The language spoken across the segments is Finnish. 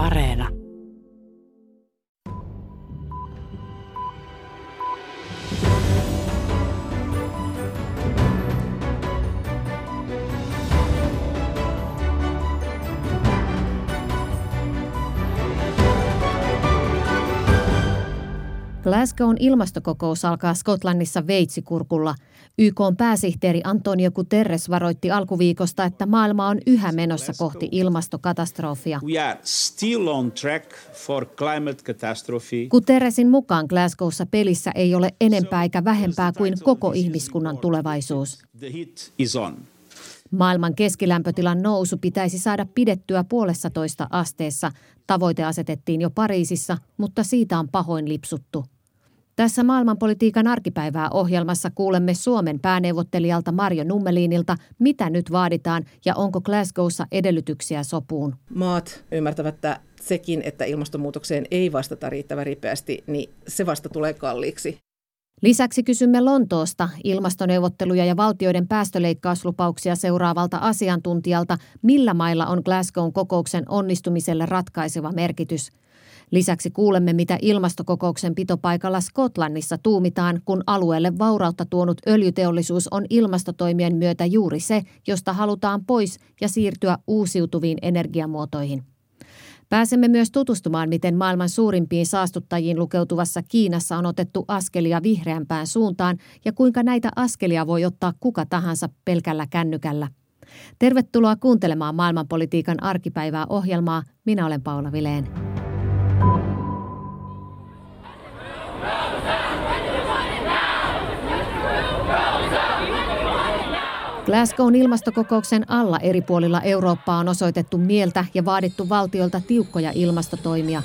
Areena. Glasgown ilmastokokous alkaa Skotlannissa veitsikurkulla. YK pääsihteeri Antonio Guterres varoitti alkuviikosta, että maailma on yhä menossa kohti ilmastokatastrofia. Guterresin mukaan Glasgowssa pelissä ei ole enempää eikä vähempää kuin koko ihmiskunnan tulevaisuus. Maailman keskilämpötilan nousu pitäisi saada pidettyä puolessa toista asteessa. Tavoite asetettiin jo Pariisissa, mutta siitä on pahoin lipsuttu. Tässä maailmanpolitiikan arkipäivää ohjelmassa kuulemme Suomen pääneuvottelijalta Marjo Nummeliinilta, mitä nyt vaaditaan ja onko Glasgowssa edellytyksiä sopuun. Maat ymmärtävät, että sekin, että ilmastonmuutokseen ei vastata riittävän ripeästi, niin se vasta tulee kalliiksi. Lisäksi kysymme Lontoosta ilmastoneuvotteluja ja valtioiden päästöleikkauslupauksia seuraavalta asiantuntijalta, millä mailla on Glasgown kokouksen onnistumiselle ratkaiseva merkitys. Lisäksi kuulemme, mitä ilmastokokouksen pitopaikalla Skotlannissa tuumitaan, kun alueelle vaurautta tuonut öljyteollisuus on ilmastotoimien myötä juuri se, josta halutaan pois ja siirtyä uusiutuviin energiamuotoihin. Pääsemme myös tutustumaan, miten maailman suurimpiin saastuttajiin lukeutuvassa Kiinassa on otettu askelia vihreämpään suuntaan ja kuinka näitä askelia voi ottaa kuka tahansa pelkällä kännykällä. Tervetuloa kuuntelemaan maailmanpolitiikan arkipäivää ohjelmaa. Minä olen Paula Vileen. Glasgown ilmastokokouksen alla eri puolilla Eurooppaa on osoitettu mieltä ja vaadittu valtiolta tiukkoja ilmastotoimia.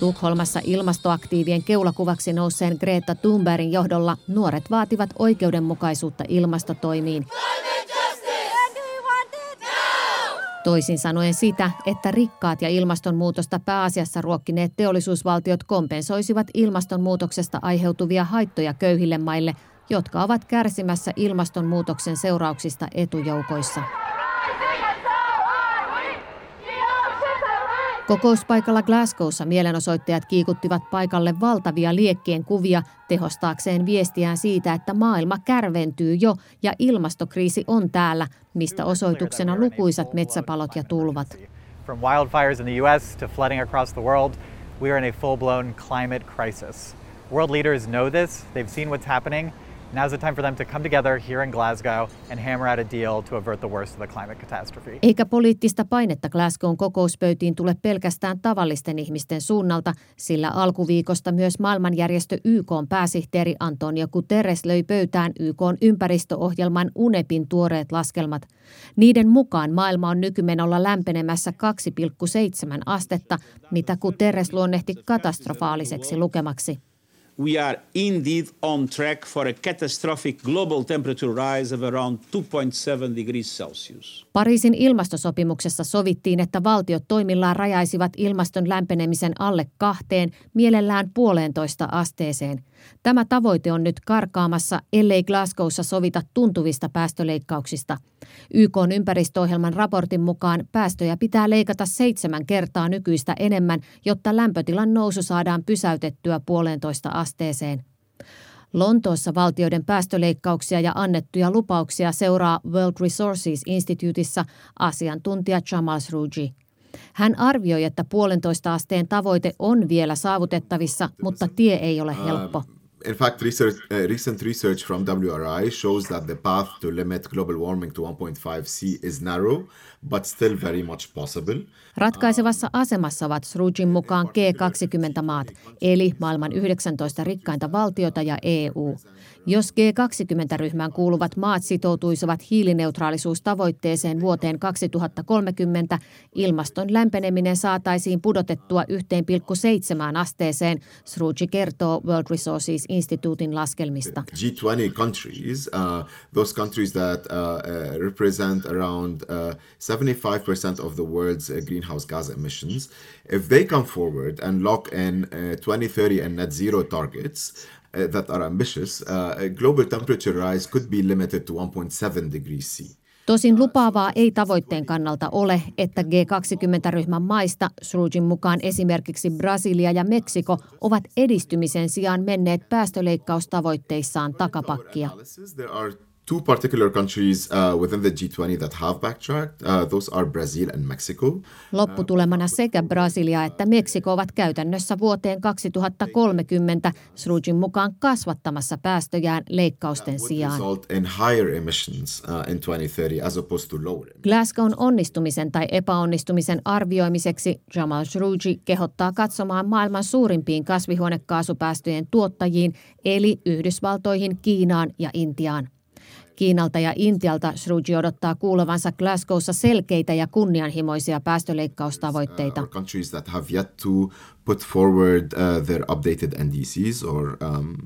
Tukholmassa ilmastoaktiivien keulakuvaksi nousseen Greta Thunbergin johdolla nuoret vaativat oikeudenmukaisuutta ilmastotoimiin. Toisin sanoen sitä, että rikkaat ja ilmastonmuutosta pääasiassa ruokkineet teollisuusvaltiot kompensoisivat ilmastonmuutoksesta aiheutuvia haittoja köyhille maille – jotka ovat kärsimässä ilmastonmuutoksen seurauksista etujoukoissa. Kokouspaikalla Glasgowssa mielenosoittajat kiikuttivat paikalle valtavia liekkien kuvia tehostaakseen viestiään siitä, että maailma kärventyy jo ja ilmastokriisi on täällä, mistä osoituksena lukuisat metsäpalot ja tulvat. From wildfires in the US to flooding across the world, we are in a full-blown climate crisis. World leaders know this, they've seen what's happening, Now's the time for them to come together here in Glasgow and hammer out a deal to avert the worst of the climate catastrophe. Eikä poliittista painetta Glasgown kokouspöytiin tule pelkästään tavallisten ihmisten suunnalta, sillä alkuviikosta myös maailmanjärjestö YK pääsihteeri Antonio Guterres löi pöytään YK ympäristöohjelman UNEPin tuoreet laskelmat. Niiden mukaan maailma on nykymenolla lämpenemässä 2,7 astetta, mitä Guterres luonnehti katastrofaaliseksi lukemaksi we are indeed on track for a catastrophic global temperature rise of around 2.7 degrees Celsius. Pariisin ilmastosopimuksessa sovittiin, että valtiot toimillaan rajaisivat ilmaston lämpenemisen alle kahteen, mielellään puolentoista asteeseen. Tämä tavoite on nyt karkaamassa, ellei Glasgowssa sovita tuntuvista päästöleikkauksista. YK ympäristöohjelman raportin mukaan päästöjä pitää leikata seitsemän kertaa nykyistä enemmän, jotta lämpötilan nousu saadaan pysäytettyä puolentoista asteeseen. Lontoossa valtioiden päästöleikkauksia ja annettuja lupauksia seuraa World Resources Instituteissa asiantuntija Jamal Sruji. Hän arvioi, että puolentoista asteen tavoite on vielä saavutettavissa, mutta tie ei ole helppo. Uh, in fact, research, uh, recent research from WRI shows that the path to limit global warming to 1.5 C is narrow, but still very much possible. Ratkaisevassa asemassa ovat Srujin mukaan G20-maat, eli maailman 19 rikkainta valtiota ja EU. Jos G20-ryhmään kuuluvat maat sitoutuisivat hiilineutraalisuustavoitteeseen vuoteen 2030, ilmaston lämpeneminen saataisiin pudotettua 1,7 asteeseen, Sruji kertoo World Resources Instituutin laskelmista. G20 countries, uh, those countries that uh, uh, represent around uh, 75% of the world's uh, greenhouse gas emissions, if they come forward and lock in uh, 2030 and net zero targets, Uh, that are ambitious, uh, global temperature rise could be limited to 1.7 degrees C. Tosin lupaavaa ei tavoitteen kannalta ole, että G20-ryhmän maista, Srugin mukaan esimerkiksi Brasilia ja Meksiko, ovat edistymisen sijaan menneet päästöleikkaustavoitteissaan takapakkia two particular countries uh, within the G20 that have backtracked. Uh, those are Brazil and Mexico. Lopputulemana sekä Brasilia että Meksiko ovat käytännössä vuoteen 2030 Srugin mukaan kasvattamassa päästöjään leikkausten sijaan. In higher emissions uh, in 2030 as opposed to lower. Glasgown onnistumisen tai epäonnistumisen arvioimiseksi Jamal Sruji kehottaa katsomaan maailman suurimpiin kasvihuonekaasupäästöjen tuottajiin eli Yhdysvaltoihin, Kiinaan ja Intiaan. Kiinalta ja Intialta Shruji odottaa kuulevansa Glasgowssa selkeitä ja kunnianhimoisia päästöleikkaustavoitteita. Uh, uh, um,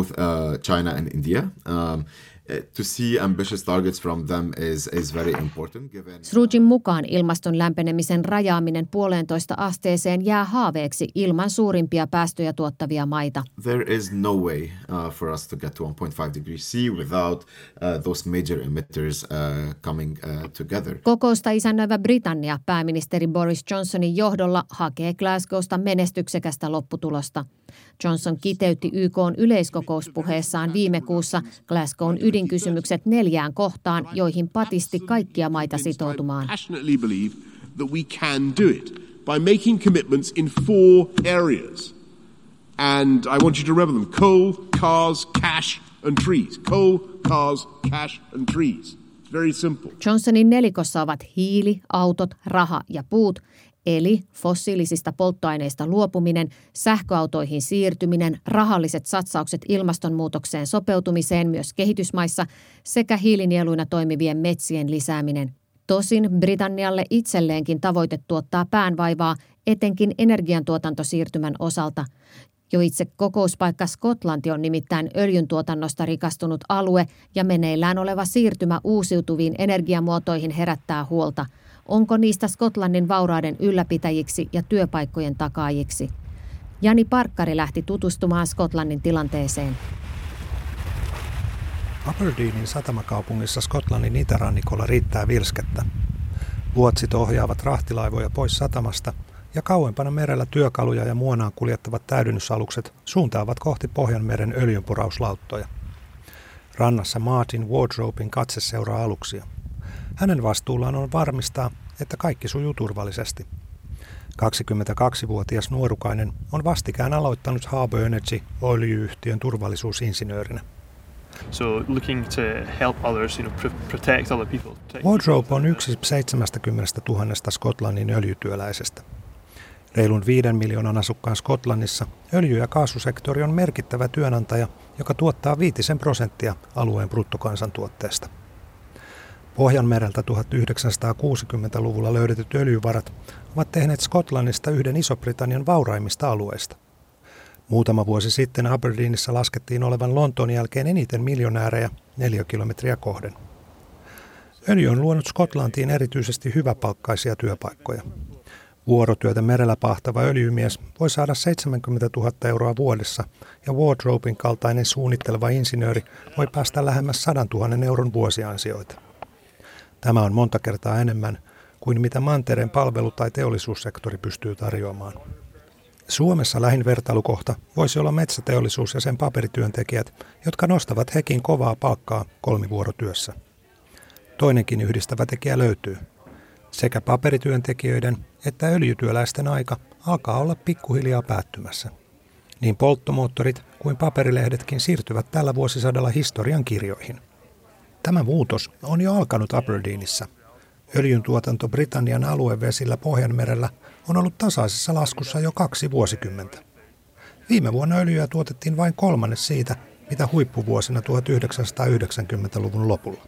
uh, China and India. Um, to see ambitious targets from them is, is very important. Given... Srujin mukaan ilmaston lämpenemisen rajaaminen puolentoista asteeseen jää haaveeksi ilman suurimpia päästöjä tuottavia maita. There is no way uh, for us to get to 1.5 degrees C without uh, those major emitters uh, coming uh, together. Kokousta isännöivä Britannia pääministeri Boris Johnsonin johdolla hakee Glasgowsta menestyksekästä lopputulosta. Johnson kiteytti YK yleiskokouspuheessaan viime kuussa Glasgown ydinkysymykset neljään kohtaan, joihin patisti kaikkia maita sitoutumaan. by making commitments in four areas. And I want you to remember them coal, cars, cash and trees. Coal, cars, cash and trees. Very simple. Johnsonin nelikossa ovat hiili, autot, raha ja puut, eli fossiilisista polttoaineista luopuminen, sähköautoihin siirtyminen, rahalliset satsaukset ilmastonmuutokseen sopeutumiseen myös kehitysmaissa sekä hiilinieluina toimivien metsien lisääminen. Tosin Britannialle itselleenkin tavoite tuottaa päänvaivaa etenkin energiantuotantosiirtymän osalta. Jo itse kokouspaikka Skotlanti on nimittäin öljyntuotannosta rikastunut alue ja meneillään oleva siirtymä uusiutuviin energiamuotoihin herättää huolta – Onko niistä Skotlannin vaurauden ylläpitäjiksi ja työpaikkojen takaajiksi? Jani Parkkari lähti tutustumaan Skotlannin tilanteeseen. Aberdeenin satamakaupungissa Skotlannin itärannikolla riittää vilskettä. Luotsit ohjaavat rahtilaivoja pois satamasta ja kauempana merellä työkaluja ja muonaan kuljettavat täydennysalukset suuntaavat kohti Pohjanmeren öljynporauslauttoja. Rannassa Martin Wardrobein katse seuraa aluksia. Hänen vastuullaan on varmistaa, että kaikki sujuu turvallisesti. 22-vuotias nuorukainen on vastikään aloittanut Harbour Energy öljyyhtiön turvallisuusinsinöörinä. So looking to help others, you know, protect other people. Wardrobe on yksi 70 000 Skotlannin öljytyöläisestä. Reilun viiden miljoonan asukkaan Skotlannissa öljy- ja kaasusektori on merkittävä työnantaja, joka tuottaa viitisen prosenttia alueen bruttokansantuotteesta. Pohjanmereltä 1960-luvulla löydetyt öljyvarat ovat tehneet Skotlannista yhden Iso-Britannian vauraimmista alueista. Muutama vuosi sitten Aberdeenissa laskettiin olevan Lontoon jälkeen eniten miljonäärejä kilometriä kohden. Öljy on luonut Skotlantiin erityisesti hyväpalkkaisia työpaikkoja. Vuorotyötä merellä pahtava öljymies voi saada 70 000 euroa vuodessa ja Wardrobein kaltainen suunnitteleva insinööri voi päästä lähemmäs 100 000 euron vuosiansioita. Tämä on monta kertaa enemmän kuin mitä mantereen palvelu- tai teollisuussektori pystyy tarjoamaan. Suomessa lähin vertailukohta voisi olla metsäteollisuus ja sen paperityöntekijät, jotka nostavat hekin kovaa palkkaa kolmivuorotyössä. Toinenkin yhdistävä tekijä löytyy. Sekä paperityöntekijöiden että öljytyöläisten aika alkaa olla pikkuhiljaa päättymässä. Niin polttomoottorit kuin paperilehdetkin siirtyvät tällä vuosisadalla historian kirjoihin. Tämä muutos on jo alkanut Aberdeenissa. Öljyn tuotanto Britannian aluevesillä Pohjanmerellä on ollut tasaisessa laskussa jo kaksi vuosikymmentä. Viime vuonna öljyä tuotettiin vain kolmannes siitä, mitä huippuvuosina 1990-luvun lopulla.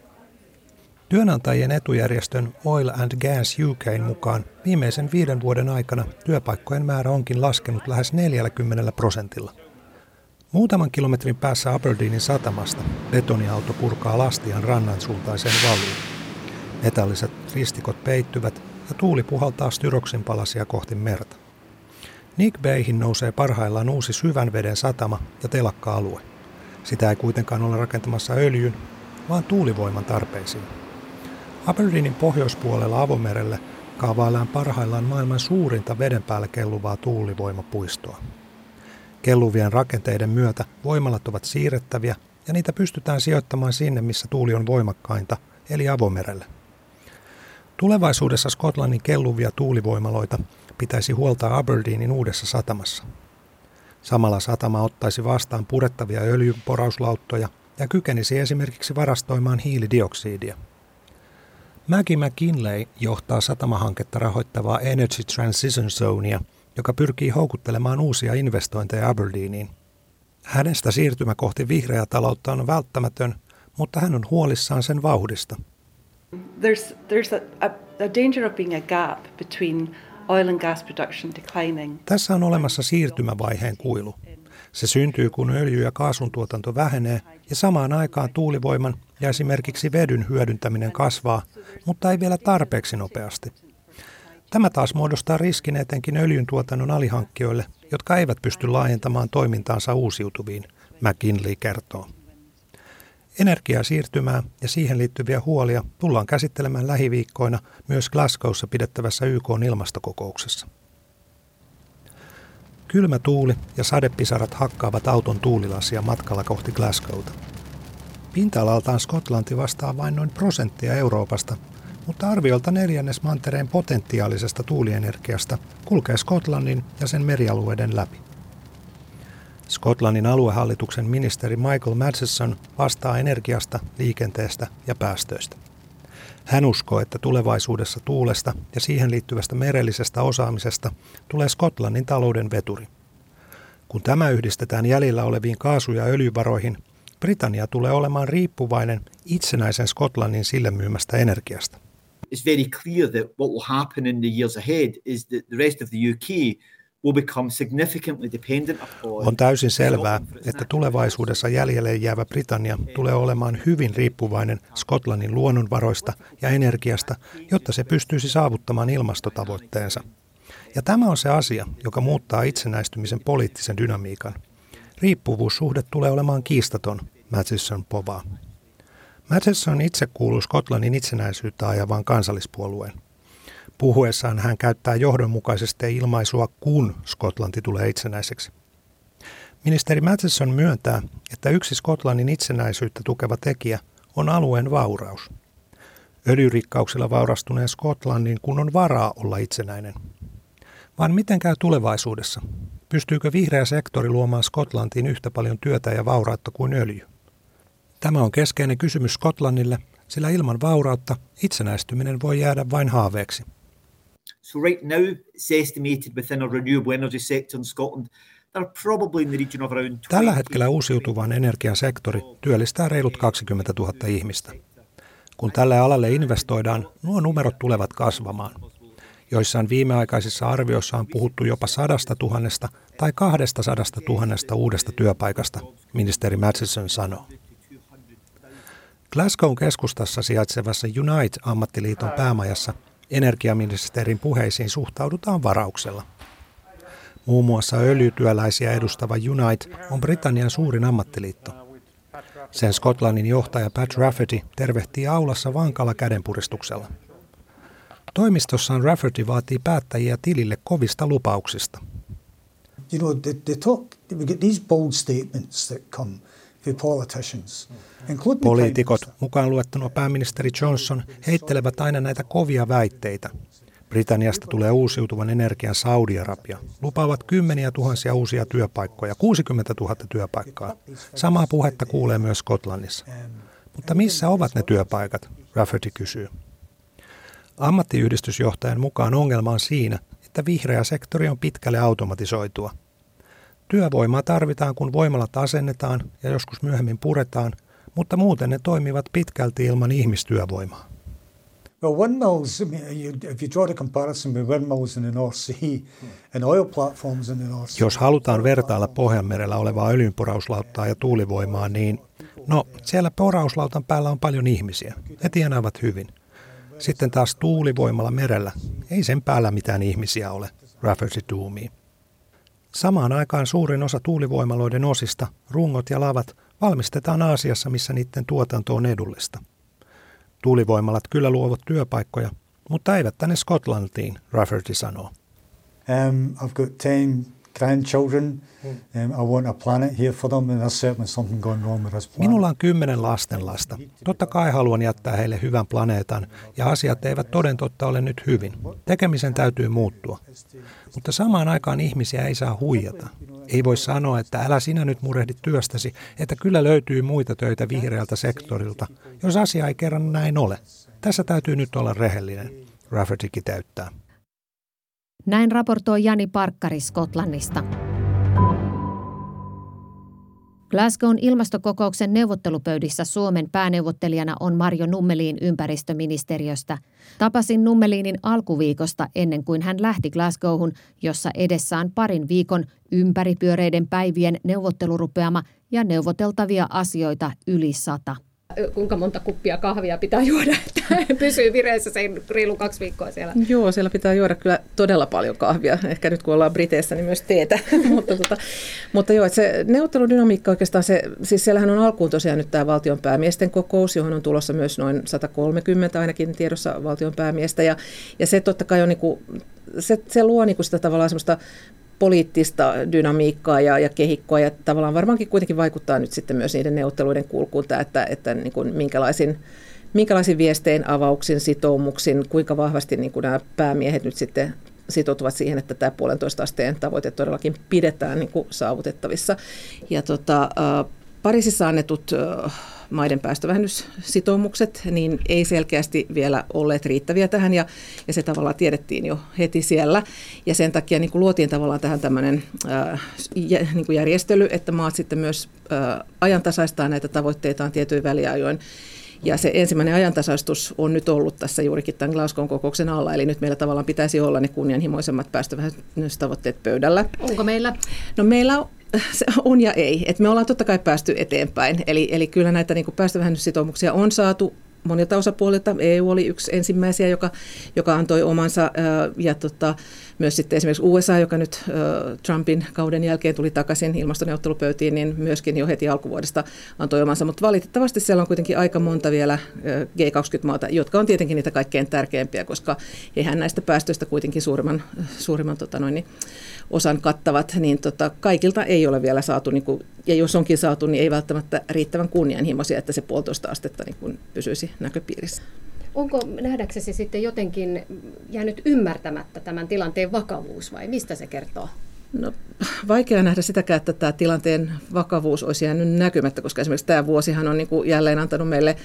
Työnantajien etujärjestön Oil and Gas UKin mukaan viimeisen viiden vuoden aikana työpaikkojen määrä onkin laskenut lähes 40 prosentilla – Muutaman kilometrin päässä Aberdeenin satamasta betoniauto purkaa lastian rannan suuntaiseen valuun. Metalliset ristikot peittyvät ja tuuli puhaltaa styroksin palasia kohti merta. Nick Bayhin nousee parhaillaan uusi syvän veden satama ja telakka-alue. Sitä ei kuitenkaan ole rakentamassa öljyn, vaan tuulivoiman tarpeisiin. Aberdeenin pohjoispuolella avomerelle kaavaillaan parhaillaan maailman suurinta veden päällä kelluvaa tuulivoimapuistoa. Kelluvien rakenteiden myötä voimalat ovat siirrettäviä ja niitä pystytään sijoittamaan sinne, missä tuuli on voimakkainta, eli avomerelle. Tulevaisuudessa Skotlannin kelluvia tuulivoimaloita pitäisi huoltaa Aberdeenin uudessa satamassa. Samalla satama ottaisi vastaan purettavia öljynporauslauttoja ja kykenisi esimerkiksi varastoimaan hiilidioksidia. Maggie McKinley johtaa satamahanketta rahoittavaa Energy Transition Zonea, joka pyrkii houkuttelemaan uusia investointeja Aberdeeniin. Hänestä siirtymä kohti vihreää taloutta on välttämätön, mutta hän on huolissaan sen vauhdista. There's, there's a, a, a danger of being a gap between oil and gas production declining. Tässä on olemassa siirtymävaiheen kuilu. Se syntyy, kun öljy- ja kaasun tuotanto vähenee ja samaan aikaan tuulivoiman ja esimerkiksi vedyn hyödyntäminen kasvaa, mutta ei vielä tarpeeksi nopeasti. Tämä taas muodostaa riskin etenkin öljyn tuotannon alihankkijoille, jotka eivät pysty laajentamaan toimintaansa uusiutuviin, McKinley kertoo. Energiasiirtymää ja siihen liittyviä huolia tullaan käsittelemään lähiviikkoina myös Glasgowssa pidettävässä YK ilmastokokouksessa. Kylmä tuuli ja sadepisarat hakkaavat auton tuulilasia matkalla kohti Glasgowta. Pinta-alaltaan Skotlanti vastaa vain noin prosenttia Euroopasta, mutta arviolta neljännes mantereen potentiaalisesta tuulienergiasta kulkee Skotlannin ja sen merialueiden läpi. Skotlannin aluehallituksen ministeri Michael Madsen vastaa energiasta, liikenteestä ja päästöistä. Hän uskoo, että tulevaisuudessa tuulesta ja siihen liittyvästä merellisestä osaamisesta tulee Skotlannin talouden veturi. Kun tämä yhdistetään jäljellä oleviin kaasu- ja öljyvaroihin, Britannia tulee olemaan riippuvainen itsenäisen Skotlannin sille myymästä energiasta. It's very clear that what will happen in the years ahead is that the rest of the UK on täysin selvää, että tulevaisuudessa jäljelle jäävä Britannia tulee olemaan hyvin riippuvainen Skotlannin luonnonvaroista ja energiasta, jotta se pystyisi saavuttamaan ilmastotavoitteensa. Ja tämä on se asia, joka muuttaa itsenäistymisen poliittisen dynamiikan. Riippuvuussuhde tulee olemaan kiistaton, Matheson povaa. Matheson itse kuuluu Skotlannin itsenäisyyttä ajavaan kansallispuolueen. Puhuessaan hän käyttää johdonmukaisesti ilmaisua kun Skotlanti tulee itsenäiseksi. Ministeri Matheson myöntää, että yksi Skotlannin itsenäisyyttä tukeva tekijä on alueen vauraus. Öljyrikkauksilla vaurastuneen Skotlannin kun on varaa olla itsenäinen. Vaan miten käy tulevaisuudessa? Pystyykö vihreä sektori luomaan Skotlantiin yhtä paljon työtä ja vaurautta kuin öljy? Tämä on keskeinen kysymys Skotlannille, sillä ilman vaurautta itsenäistyminen voi jäädä vain haaveeksi. So right now it's estimated within a renewable energy sector in Scotland Tällä hetkellä uusiutuvan energian sektori työllistää reilut 20 000 ihmistä. Kun tälle alalle investoidaan, nuo numerot tulevat kasvamaan. Joissain viimeaikaisissa arvioissa on puhuttu jopa sadasta tuhannesta tai kahdesta sadasta tuhannesta uudesta työpaikasta, ministeri Matheson sanoo. Glasgow keskustassa sijaitsevassa Unite-ammattiliiton päämajassa energiaministerin puheisiin suhtaudutaan varauksella. Muun muassa öljytyöläisiä edustava Unite on Britannian suurin ammattiliitto. Sen Skotlannin johtaja Pat Rafferty tervehtii aulassa vankalla kädenpuristuksella. Toimistossaan Rafferty vaatii päättäjiä tilille kovista lupauksista. You know, they, they talk, we get these bold statements that come Poliitikot, mukaan luettuna pääministeri Johnson, heittelevät aina näitä kovia väitteitä. Britanniasta tulee uusiutuvan energian Saudi-Arabia. Lupaavat kymmeniä tuhansia uusia työpaikkoja, 60 000 työpaikkaa. Samaa puhetta kuulee myös Skotlannissa. Mutta missä ovat ne työpaikat? Rafferty kysyy. Ammattiyhdistysjohtajan mukaan ongelma on siinä, että vihreä sektori on pitkälle automatisoitua – Työvoimaa tarvitaan, kun voimalat asennetaan ja joskus myöhemmin puretaan, mutta muuten ne toimivat pitkälti ilman ihmistyövoimaa. Well, windmills, if you draw the comparison with windmills in the North Sea and oil platforms in the North Sea. Jos halutaan vertailla Pohjanmerellä olevaa öljynporauslauttaa ja tuulivoimaa, niin no, siellä porauslautan päällä on paljon ihmisiä. He tienaavat hyvin. Sitten taas tuulivoimalla merellä. Ei sen päällä mitään ihmisiä ole, Rafferty tuumii. Samaan aikaan suurin osa tuulivoimaloiden osista, rungot ja lavat, valmistetaan Aasiassa, missä niiden tuotanto on edullista. Tuulivoimalat kyllä luovat työpaikkoja, mutta eivät tänne Skotlantiin, Rafferty sanoo. Um, I've got 10 grandchildren. Um, I want a planet here for them, and there's certainly something going wrong with this planet. Minulla on kymmenen lastenlasta. Totta kai haluan jättää heille hyvän planeetan, ja asiat eivät toden totta ole nyt hyvin. Tekemisen täytyy muuttua. Mutta samaan aikaan ihmisiä ei saa huijata. Ei voi sanoa, että älä sinä nyt murehdi työstäsi, että kyllä löytyy muita töitä vihreältä sektorilta, jos asia ei kerran näin ole. Tässä täytyy nyt olla rehellinen, Rafferty täyttää. Näin raportoi Jani Parkkari Skotlannista. Glasgown ilmastokokouksen neuvottelupöydissä Suomen pääneuvottelijana on Marjo Nummeliin ympäristöministeriöstä. Tapasin Nummeliinin alkuviikosta ennen kuin hän lähti Glasgowhun, jossa edessään parin viikon ympäripyöreiden päivien neuvottelurupeama ja neuvoteltavia asioita yli sata kuinka monta kuppia kahvia pitää juoda, että pysyy vireessä sen reilu kaksi viikkoa siellä? Joo, siellä pitää juoda kyllä todella paljon kahvia. Ehkä nyt kun ollaan Briteissä, niin myös teetä. mutta, tota, mutta joo, että se neuvotteludynamiikka oikeastaan, se, siis siellähän on alkuun tosiaan nyt tämä valtion päämiesten kokous, johon on tulossa myös noin 130 ainakin tiedossa valtion päämiestä. Ja, ja se totta kai on niin kuin, se, se luo niin kuin sitä tavallaan semmoista poliittista dynamiikkaa ja, ja kehikkoa ja tavallaan varmaankin kuitenkin vaikuttaa nyt sitten myös niiden neuvotteluiden kulkuun tämä, että, että niin kuin minkälaisin, minkälaisin viestein, avauksin, sitoumuksin, kuinka vahvasti niin kuin nämä päämiehet nyt sitten sitoutuvat siihen, että tämä puolentoista asteen tavoite todellakin pidetään niin kuin saavutettavissa. Ja tota, Pariisissa annetut maiden päästövähennyssitoumukset, niin ei selkeästi vielä olleet riittäviä tähän ja, ja se tavallaan tiedettiin jo heti siellä. Ja sen takia niin kuin luotiin tavallaan tähän tämmöinen äh, niin kuin järjestely, että maat sitten myös äh, ajantasaistaa näitä tavoitteitaan tietyin väliajoin. Ja se ensimmäinen ajantasaistus on nyt ollut tässä juurikin tämän Glasgow kokouksen alla, eli nyt meillä tavallaan pitäisi olla ne kunnianhimoisemmat päästövähennystavoitteet pöydällä. Onko meillä? No meillä se on ja ei. Et me ollaan totta kai päästy eteenpäin. Eli, eli kyllä näitä niin päästövähennyssitoumuksia on saatu monilta osapuolilta. EU oli yksi ensimmäisiä, joka, joka antoi omansa ja tota, myös sitten esimerkiksi USA, joka nyt Trumpin kauden jälkeen tuli takaisin ilmastoneuvottelupöytiin, niin myöskin jo heti alkuvuodesta antoi omansa. Mutta valitettavasti siellä on kuitenkin aika monta vielä G20-maata, jotka on tietenkin niitä kaikkein tärkeimpiä, koska eihän näistä päästöistä kuitenkin suurimman, suurimman tota noin, niin, osan kattavat, niin tota, kaikilta ei ole vielä saatu, niin kuin, ja jos onkin saatu, niin ei välttämättä riittävän kunnianhimoisia, että se puolitoista astetta niin kuin pysyisi näköpiirissä. Onko nähdäksesi sitten jotenkin jäänyt ymmärtämättä tämän tilanteen vakavuus vai mistä se kertoo? No, vaikea nähdä sitäkään, että tämä tilanteen vakavuus olisi jäänyt näkymättä, koska esimerkiksi tämä vuosihan on niin kuin jälleen antanut meille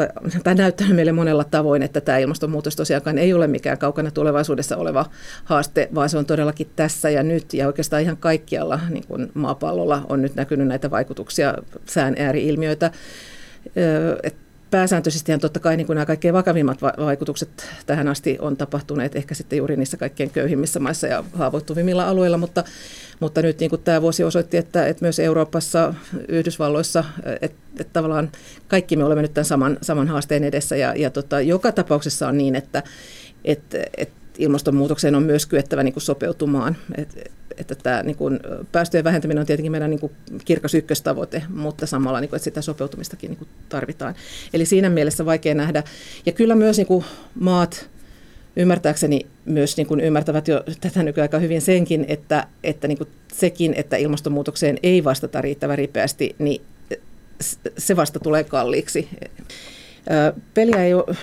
äh, tai näyttänyt meille monella tavoin, että tämä ilmastonmuutos tosiaankaan ei ole mikään kaukana tulevaisuudessa oleva haaste, vaan se on todellakin tässä ja nyt. Ja oikeastaan ihan kaikkialla niin kuin maapallolla on nyt näkynyt näitä vaikutuksia, sään ääriilmiöitä. Että pääsääntöisesti totta kai niin nämä kaikkein vakavimmat vaikutukset tähän asti on tapahtuneet ehkä sitten juuri niissä kaikkein köyhimmissä maissa ja haavoittuvimmilla alueilla, mutta, mutta nyt niin kuin tämä vuosi osoitti, että, että myös Euroopassa, Yhdysvalloissa, että, että tavallaan kaikki me olemme nyt tämän saman, saman haasteen edessä ja, ja tota, joka tapauksessa on niin, että, että, että ilmastonmuutokseen on myös kyettävä niin kuin sopeutumaan. Et, että tämä niin kuin, päästöjen vähentäminen on tietenkin meidän niin kuin, kirkas ykköstavoite, mutta samalla niin kuin, että sitä sopeutumistakin niin kuin, tarvitaan. Eli siinä mielessä vaikea nähdä. Ja kyllä myös niin kuin, maat ymmärtääkseni myös niin kuin ymmärtävät jo tätä nykyään aika hyvin senkin, että, että niin kuin sekin, että ilmastonmuutokseen ei vastata riittävän ripeästi, niin se vasta tulee kalliiksi. Peliä ei ole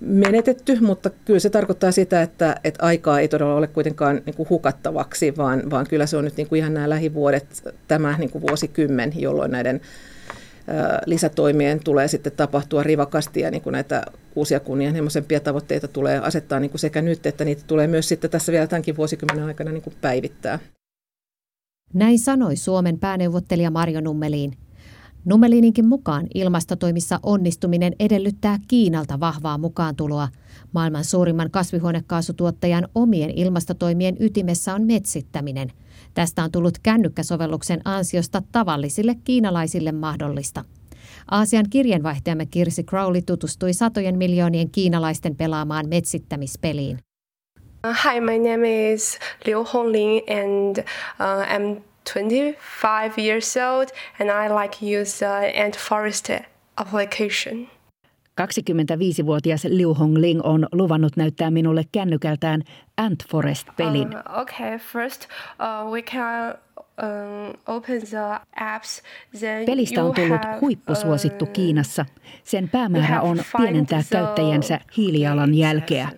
menetetty, mutta kyllä se tarkoittaa sitä, että, että aikaa ei todella ole kuitenkaan niin kuin hukattavaksi, vaan, vaan kyllä se on nyt niin kuin ihan nämä lähivuodet, tämä niin kuin vuosikymmen, jolloin näiden lisätoimien tulee sitten tapahtua rivakasti ja niin kuin näitä uusia kunnianhimoisempia tavoitteita tulee asettaa niin kuin sekä nyt, että niitä tulee myös sitten tässä vielä tämänkin vuosikymmenen aikana niin kuin päivittää. Näin sanoi Suomen pääneuvottelija Marjo Nummeliin. Nummelininkin mukaan ilmastotoimissa onnistuminen edellyttää Kiinalta vahvaa mukaantuloa. Maailman suurimman kasvihuonekaasutuottajan omien ilmastotoimien ytimessä on metsittäminen. Tästä on tullut kännykkäsovelluksen ansiosta tavallisille kiinalaisille mahdollista. Aasian kirjeenvaihtajamme Kirsi Crowley tutustui satojen miljoonien kiinalaisten pelaamaan metsittämispeliin. Hi, my name is Liu Honglin and uh, I'm 25 years old and I like use uh, ant forest application. 25-vuotias Liu Hongling on luvannut näyttää minulle kännykältään Ant Forest-pelin. Uh, okay, first uh, we can um, Pelistä on tullut huippusuosittu uh, Kiinassa. Sen päämäärä on pienentää käyttäjänsä hiilijalanjälkeä.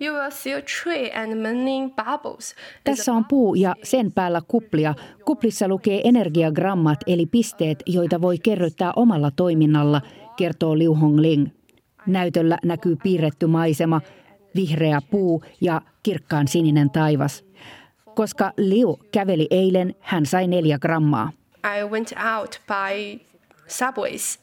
Tässä on puu ja sen päällä kuplia. Kuplissa lukee energiagrammat eli pisteet, joita voi kerryttää omalla toiminnalla, kertoo Liu Hongling. Näytöllä näkyy piirretty maisema, vihreä puu ja kirkkaan sininen taivas. Koska Liu käveli eilen, hän sai neljä grammaa. I went out by subways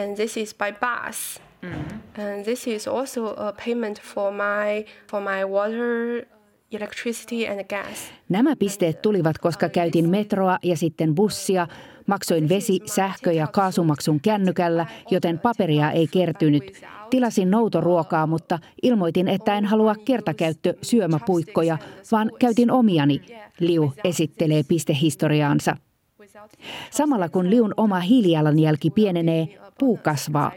and this is by bus. Mm-hmm. And this is also a payment for my for my water electricity and gas. Nämä pisteet tulivat, koska käytin metroa ja sitten bussia. Maksoin vesi, sähkö- ja kaasumaksun kännykällä, joten paperia ei kertynyt. Tilasin noutoruokaa, mutta ilmoitin, että en halua kertakäyttö syömäpuikkoja, vaan käytin omiani, Liu esittelee pistehistoriaansa. Samalla kun Liun oma hiilijalanjälki pienenee, puu kasvaa.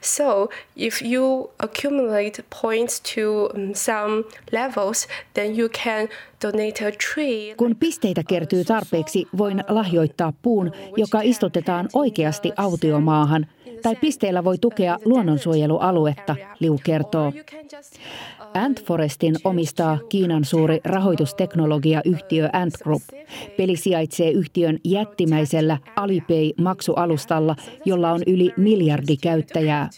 So if you accumulate points to um, some levels, then you can donate a tree. Kun pisteitä kertyy tarpeeksi, voin lahjoittaa puun, joka istutetaan oikeasti autiomaahan, tai pisteillä voi tukea luonnonsuojelualuetta, Liu kertoo. Ant Forestin omistaa Kiinan suuri rahoitusteknologiayhtiö Ant Group. Peli sijaitsee yhtiön jättimäisellä Alipay-maksualustalla, jolla on yli miljardi käyttäjää.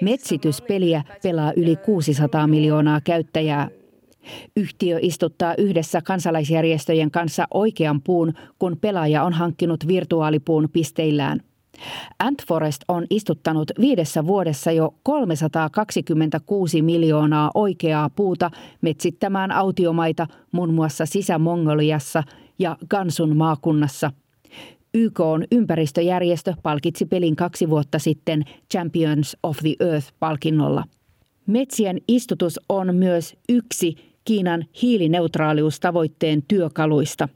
Metsityspeliä pelaa yli 600 miljoonaa käyttäjää. Yhtiö istuttaa yhdessä kansalaisjärjestöjen kanssa oikean puun, kun pelaaja on hankkinut virtuaalipuun pisteillään. Antforest on istuttanut viidessä vuodessa jo 326 miljoonaa oikeaa puuta metsittämään autiomaita muun muassa Sisä-Mongoliassa ja Gansun maakunnassa. YK on ympäristöjärjestö palkitsi pelin kaksi vuotta sitten Champions of the Earth-palkinnolla. Metsien istutus on myös yksi Kiinan hiilineutraaliustavoitteen työkaluista.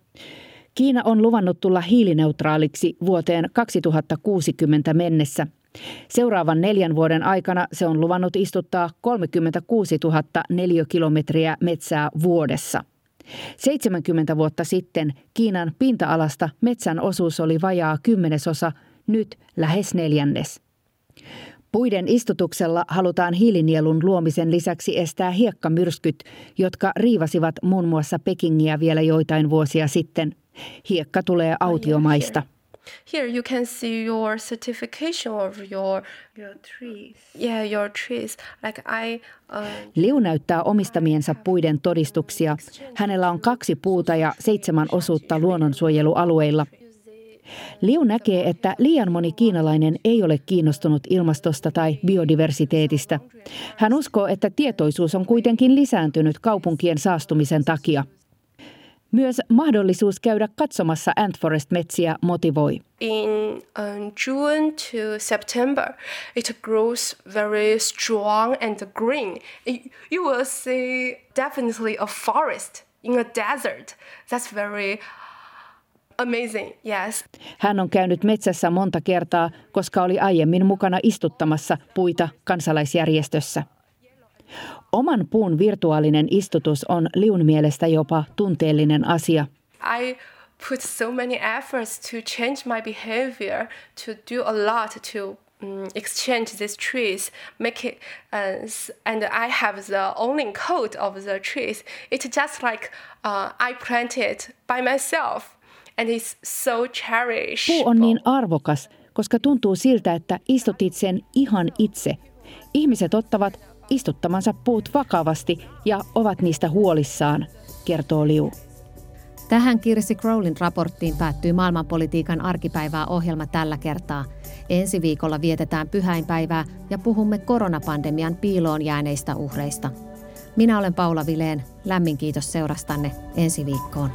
Kiina on luvannut tulla hiilineutraaliksi vuoteen 2060 mennessä. Seuraavan neljän vuoden aikana se on luvannut istuttaa 36 000 neliökilometriä metsää vuodessa. 70 vuotta sitten Kiinan pinta-alasta metsän osuus oli vajaa kymmenesosa, nyt lähes neljännes. Puiden istutuksella halutaan hiilinielun luomisen lisäksi estää hiekkamyrskyt, jotka riivasivat muun muassa Pekingiä vielä joitain vuosia sitten. Hiekka tulee autiomaista. Here you can see your certification of your your trees. Yeah, your trees. Like I uh, Liu näyttää omistamiensa puiden todistuksia. Hänellä on kaksi puuta ja seitsemän osuutta luonnonsuojelualueilla. Liu näkee, että liian moni kiinalainen ei ole kiinnostunut ilmastosta tai biodiversiteetistä. Hän uskoo, että tietoisuus on kuitenkin lisääntynyt kaupunkien saastumisen takia – myös mahdollisuus käydä katsomassa Antforest-metsiä motivoi. In um, June to September, it grows very strong and green. You will see definitely a forest in a desert. That's very amazing, yes. Hän on käynyt metsässä monta kertaa, koska oli aiemmin mukana istuttamassa puita kansalaisjärjestössä. Oman puun virtuaalinen istutus on Liun mielestä jopa tunteellinen asia. I put so many efforts to change my behavior, to do a lot to um, exchange these trees, make it, uh, and I have the owning code of the trees. It's just like uh, I planted by myself, and it's so cherished. Puu on niin arvokas, koska tuntuu siltä, että istutit sen ihan itse. Ihmiset ottavat istuttamansa puut vakavasti ja ovat niistä huolissaan, kertoo Liu. Tähän Kirsi Crowlin raporttiin päättyy maailmanpolitiikan arkipäivää ohjelma tällä kertaa. Ensi viikolla vietetään pyhäinpäivää ja puhumme koronapandemian piiloon jääneistä uhreista. Minä olen Paula Vileen. Lämmin kiitos seurastanne ensi viikkoon.